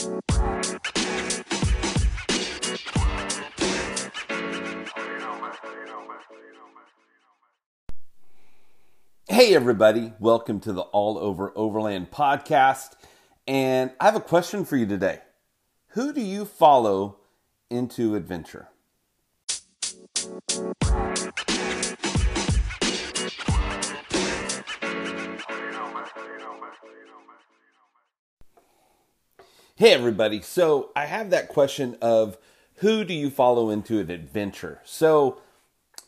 Hey, everybody, welcome to the All Over Overland podcast. And I have a question for you today. Who do you follow into adventure? Hey, everybody. So I have that question of who do you follow into an adventure? So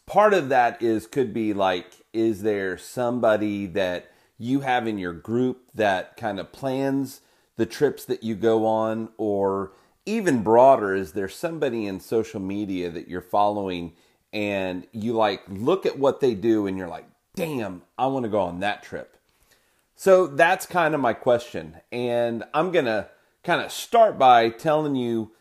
part of that is could be like, is there somebody that you have in your group that kind of plans the trips that you go on? Or even broader, is there somebody in social media that you're following and you like look at what they do and you're like, damn, I want to go on that trip? So that's kind of my question. And I'm going to kind of start by telling you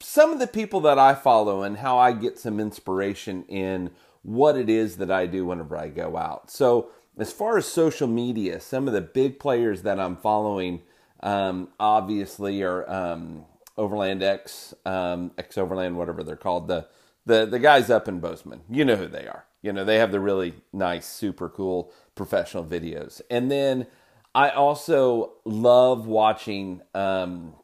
some of the people that I follow and how I get some inspiration in what it is that I do whenever I go out. So, as far as social media, some of the big players that I'm following um, obviously are um, Overland X, um, X Overland, whatever they're called. The, the the guys up in Bozeman, you know who they are. You know they have the really nice, super cool professional videos. And then I also love watching um,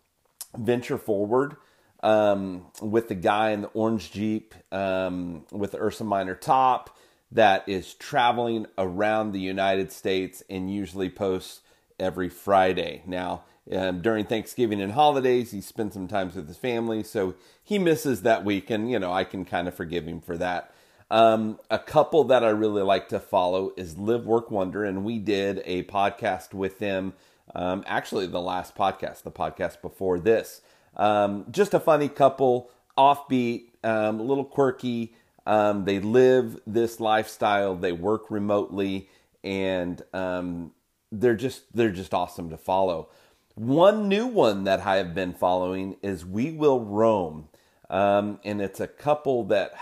Venture Forward um, with the guy in the orange Jeep um, with the Ursa Minor top that is traveling around the United States and usually posts every Friday. Now, um, during Thanksgiving and holidays, he spends some time with his family, so he misses that week, and you know I can kind of forgive him for that. Um, a couple that I really like to follow is Live Work Wander, and we did a podcast with them. Um, actually, the last podcast, the podcast before this. Um, just a funny couple, offbeat, um, a little quirky. Um, they live this lifestyle. They work remotely, and um, they're just they're just awesome to follow. One new one that I have been following is We Will Roam, and it's a couple that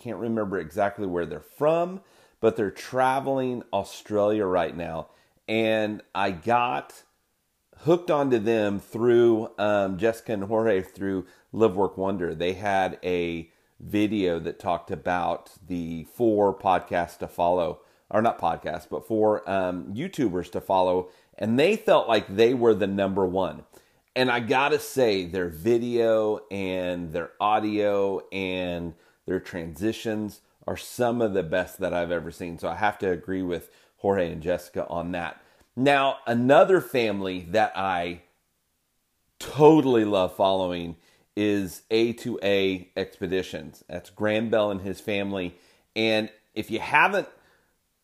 can't remember exactly where they're from, but they're traveling Australia right now. And I got hooked onto them through um, Jessica and Jorge through Live Work Wander. They had a video that talked about the four podcasts to follow, or not podcasts, but four um, YouTubers to follow. And they felt like they were the number one. And I gotta say, their video and their audio and their transitions are some of the best that I've ever seen. So I have to agree with Jorge and Jessica on that. Now, another family that I totally love following is A2A Expeditions. That's Graham Bell and his family. And if you haven't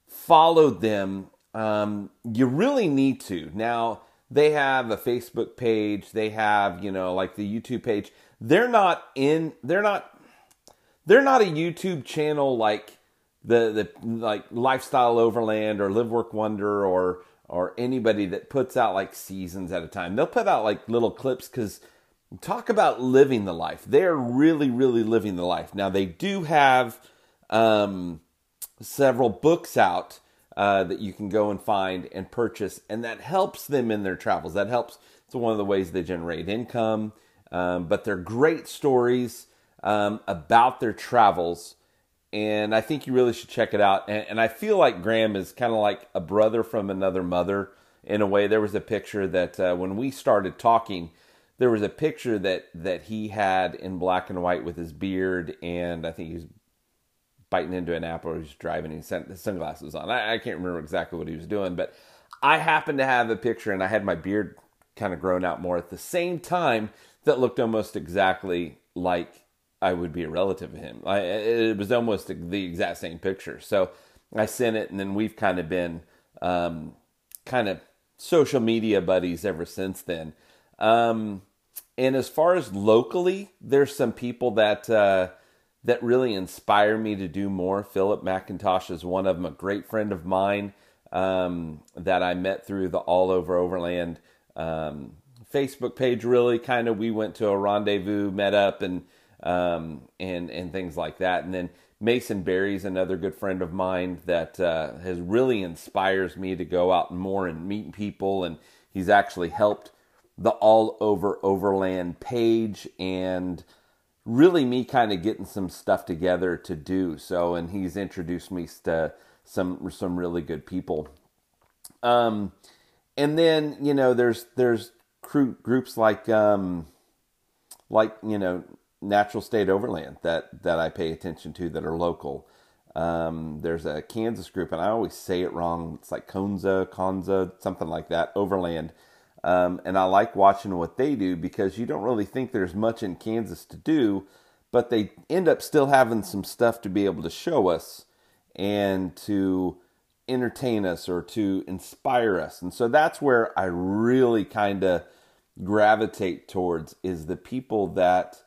followed them, um, you really need to. Now, they have a Facebook page, they have, you know, like the YouTube page. They're not in, they're not they're not a YouTube channel like the the like Lifestyle Overland or Live Work Wander or or anybody that puts out like seasons at a time. They'll put out like little clips because talk about living the life. They're really, really living the life. Now they do have um, several books out uh, that you can go and find and purchase, and that helps them in their travels. That helps. It's one of the ways they generate income. Um, but they're great stories um, about their travels. And I think you really should check it out. And, and I feel like Graham is kind of like a brother from another mother in a way. There was a picture that uh, when we started talking, there was a picture that, that he had in black and white with his beard. And I think he was biting into an apple or he was driving he sent his sunglasses on. I, I can't remember exactly what he was doing, but I happened to have a picture and I had my beard kind of grown out more at the same time that looked almost exactly like I would be a relative of him. I, it was almost the exact same picture. So I sent it, and then we've kind of been um, kind of social media buddies ever since then. Um, and as far as locally, there's some people that uh, that really inspire me to do more. Philip McIntosh is one of them, a great friend of mine um, that I met through the All Over Overland um, Facebook page. Really, kind of, we went to a rendezvous, met up, and um, and and things like that. And then Mason Berry's another good friend of mine that uh, has really inspires me to go out more and meet people. And he's actually helped the All Over Overland page and really me kind of getting some stuff together to do. So, and he's introduced me to some some really good people. Um, and then you know there's there's groups like um, like you know Natural State Overland that that I pay attention to that are local. Um, there's a Kansas group, and I always say it wrong. It's like Konza, Konza, something like that. Overland, um, and I like watching what they do because you don't really think there's much in Kansas to do, but they end up still having some stuff to be able to show us and to entertain us or to inspire us. And so that's where I really kind of gravitate towards is the people that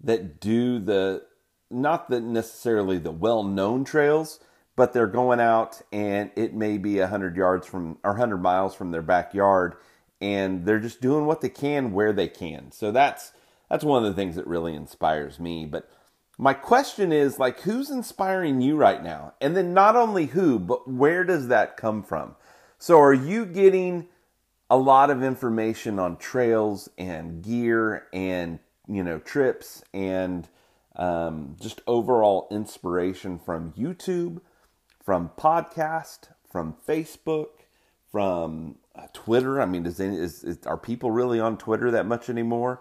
that do the not the necessarily the well-known trails, but they're going out and it may be 100 yards from or 100 miles from their backyard and they're just doing what they can where they can. So that's that's one of the things that really inspires me, but my question is like who's inspiring you right now? And then not only who, but where does that come from? So are you getting a lot of information on trails and gear and you know trips and um, just overall inspiration from YouTube, from podcast, from Facebook, from uh, Twitter. I mean, is, is, are people really on Twitter that much anymore?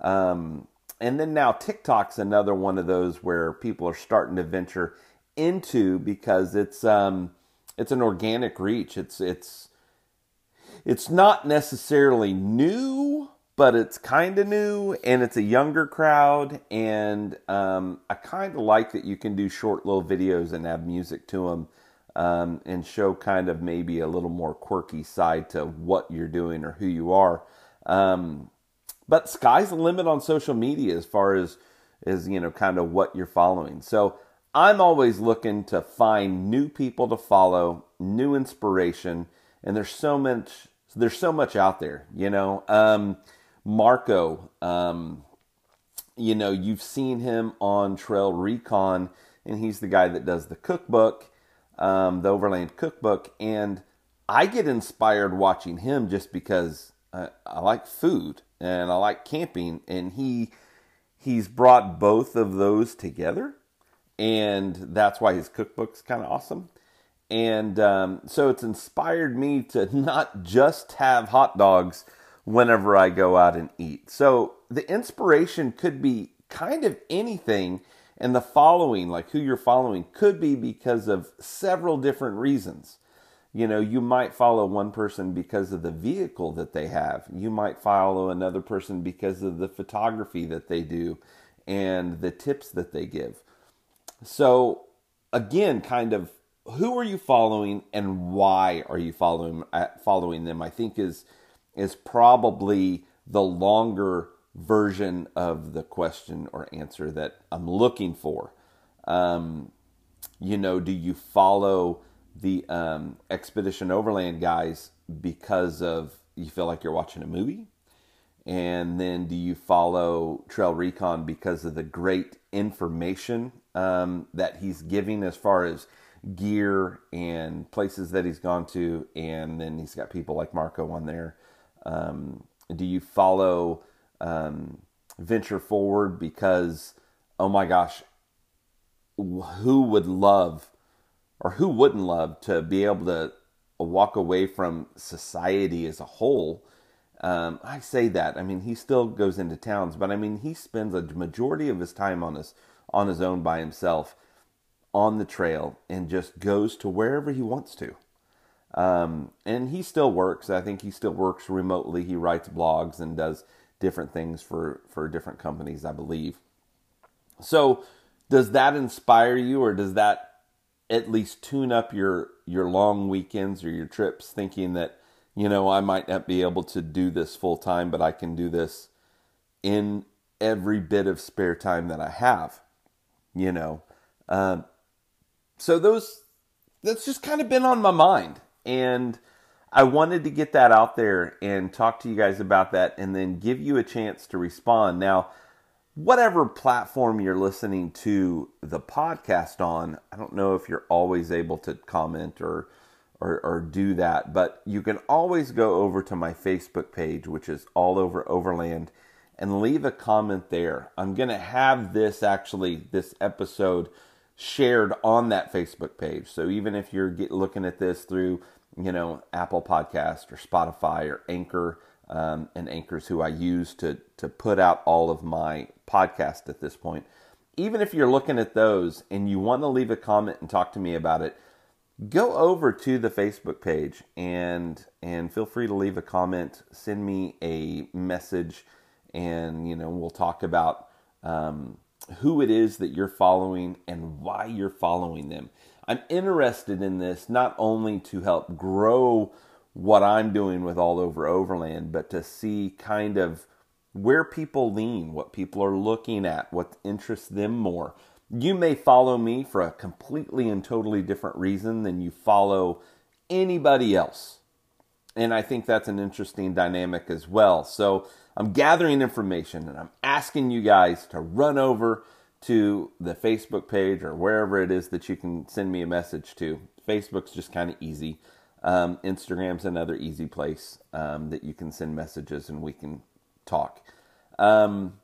Um, and then now TikTok's another one of those where people are starting to venture into because it's um, it's an organic reach. It's it's it's not necessarily new, but it's kind of new and it's a younger crowd. And um, I kind of like that you can do short little videos and add music to them um, and show kind of maybe a little more quirky side to what you're doing or who you are. Um, but sky's the limit on social media as far as as you know kind of what you're following. So I'm always looking to find new people to follow, new inspiration, and there's so much there's so much out there, you know. Marco, um, you know, you've seen him on Trail Recon, and he's the guy that does the cookbook, um, the Overland Cookbook, and I get inspired watching him just because I, I like food and I like camping, and he he's brought both of those together, and that's why his cookbook's kind of awesome. And um, so it's inspired me to not just have hot dogs whenever I go out and eat. So the inspiration could be kind of anything, and the following, like who you're following, could be because of several different reasons. You know, you might follow one person because of the vehicle that they have. You might follow another person because of the photography that they do and the tips that they give. So, again, kind of who are you following and why are you following uh, following them? I think is is probably the longer version of the question or answer that I'm looking for. Um, you know, do you follow the um, Expedition Overland guys because of you feel like you're watching a movie? And then do you follow Trail Recon because of the great information um, that he's giving as far as gear and places that he's gone to? And then he's got people like Marco on there. Um, do you follow um, Venture Forward because, oh my gosh, who would love or who wouldn't love to be able to walk away from society as a whole? Um, I say that. I mean, he still goes into towns, but I mean, he spends a majority of his time on his on his own by himself on the trail and just goes to wherever he wants to. Um, and he still works. I think he still works remotely. He writes blogs and does different things for for different companies, I believe. So, does that inspire you, or does that at least tune up your your long weekends or your trips thinking that you know I might not be able to do this full time but I can do this in every bit of spare time that I have you know um, so those that's just kind of been on my mind and I wanted to get that out there and talk to you guys about that and then give you a chance to respond now whatever platform you're listening to the podcast on, I don't know if you're always able to comment or or, or do that. But you can always go over to my Facebook page, which is all over Overland, and leave a comment there. I'm going to have this actually, this episode shared on that Facebook page. So even if you're get, looking at this through, you know, Apple Podcast or Spotify or Anchor, um, and Anchor's who I use to to put out all of my podcast at this point. Even if you're looking at those and you want to leave a comment and talk to me about it, go over to the Facebook page and and feel free to leave a comment. Send me a message, and you know we'll talk about um, who it is that you're following and why you're following them. I'm interested in this not only to help grow what I'm doing with All Over Overland, but to see kind of where people lean, what people are looking at, what interests them more. You may follow me for a completely and totally different reason than you follow anybody else. And I think that's an interesting dynamic as well. So I'm gathering information and I'm asking you guys to run over to the Facebook page or wherever it is that you can send me a message to. Facebook's just kind of easy. Um, Instagram's another easy place um, that you can send messages and we can talk. Um,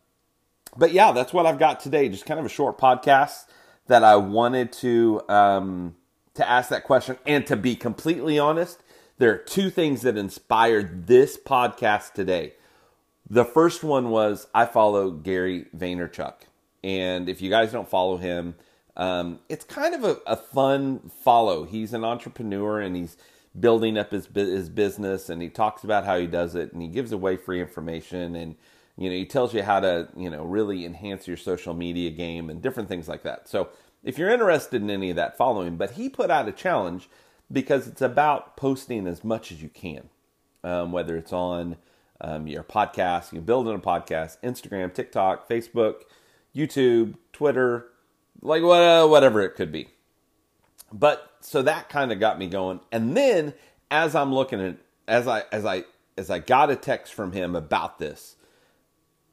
but yeah, that's what I've got today. Just kind of a short podcast that I wanted to um, to ask that question. And to be completely honest, there are two things that inspired this podcast today. The first one was I follow Gary Vaynerchuk, and if you guys don't follow him, um, it's kind of a, a fun follow. He's an entrepreneur and he's building up his his business, and he talks about how he does it, and he gives away free information and you know, he tells you how to, you know, really enhance your social media game and different things like that. So if you're interested in any of that, follow him. But he put out a challenge because it's about posting as much as you can, um, whether it's on um, your podcast, you build in a podcast, Instagram, TikTok, Facebook, YouTube, Twitter, like what, whatever it could be. But so that kind of got me going. And then as I'm looking at as I as I as I got a text from him about this,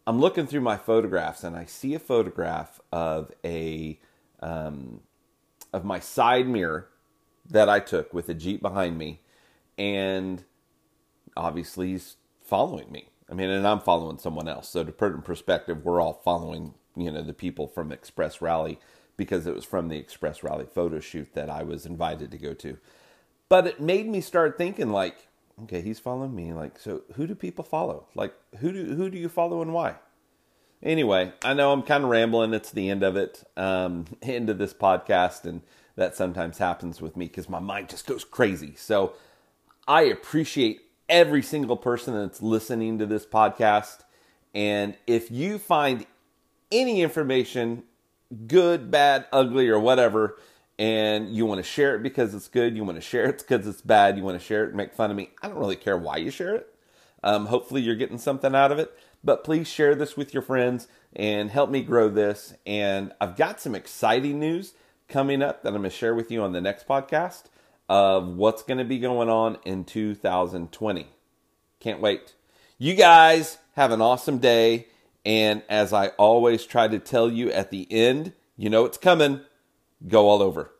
I'm looking through my photographs and I see a photograph of a um, of my side mirror that I took with a Jeep behind me, and obviously he's following me. I mean, and I'm following someone else. So to put it in perspective, we're all following you know the people from Express Rally because it was from the Express Rally photo shoot that I was invited to go to. But it made me start thinking like, okay, he's following me. Like, so who do people follow? Like, who do who do you follow and why? Anyway, I know I'm kind of rambling. It's the end of it, um, end of this podcast, and that sometimes happens with me because my mind just goes crazy. So I appreciate every single person that's listening to this podcast. And if you find any information, good, bad, ugly, or whatever, and you want to share it because it's good, you want to share it because it's bad, you want to share it and make fun of me, I don't really care why you share it. Um, hopefully, you're getting something out of it. But please share this with your friends and help me grow this. And I've got some exciting news coming up that I'm going to share with you on the next podcast of what's going to be going on in 2020. Can't wait. You guys have an awesome day. And as I always try to tell you at the end, you know it's coming. Go all over.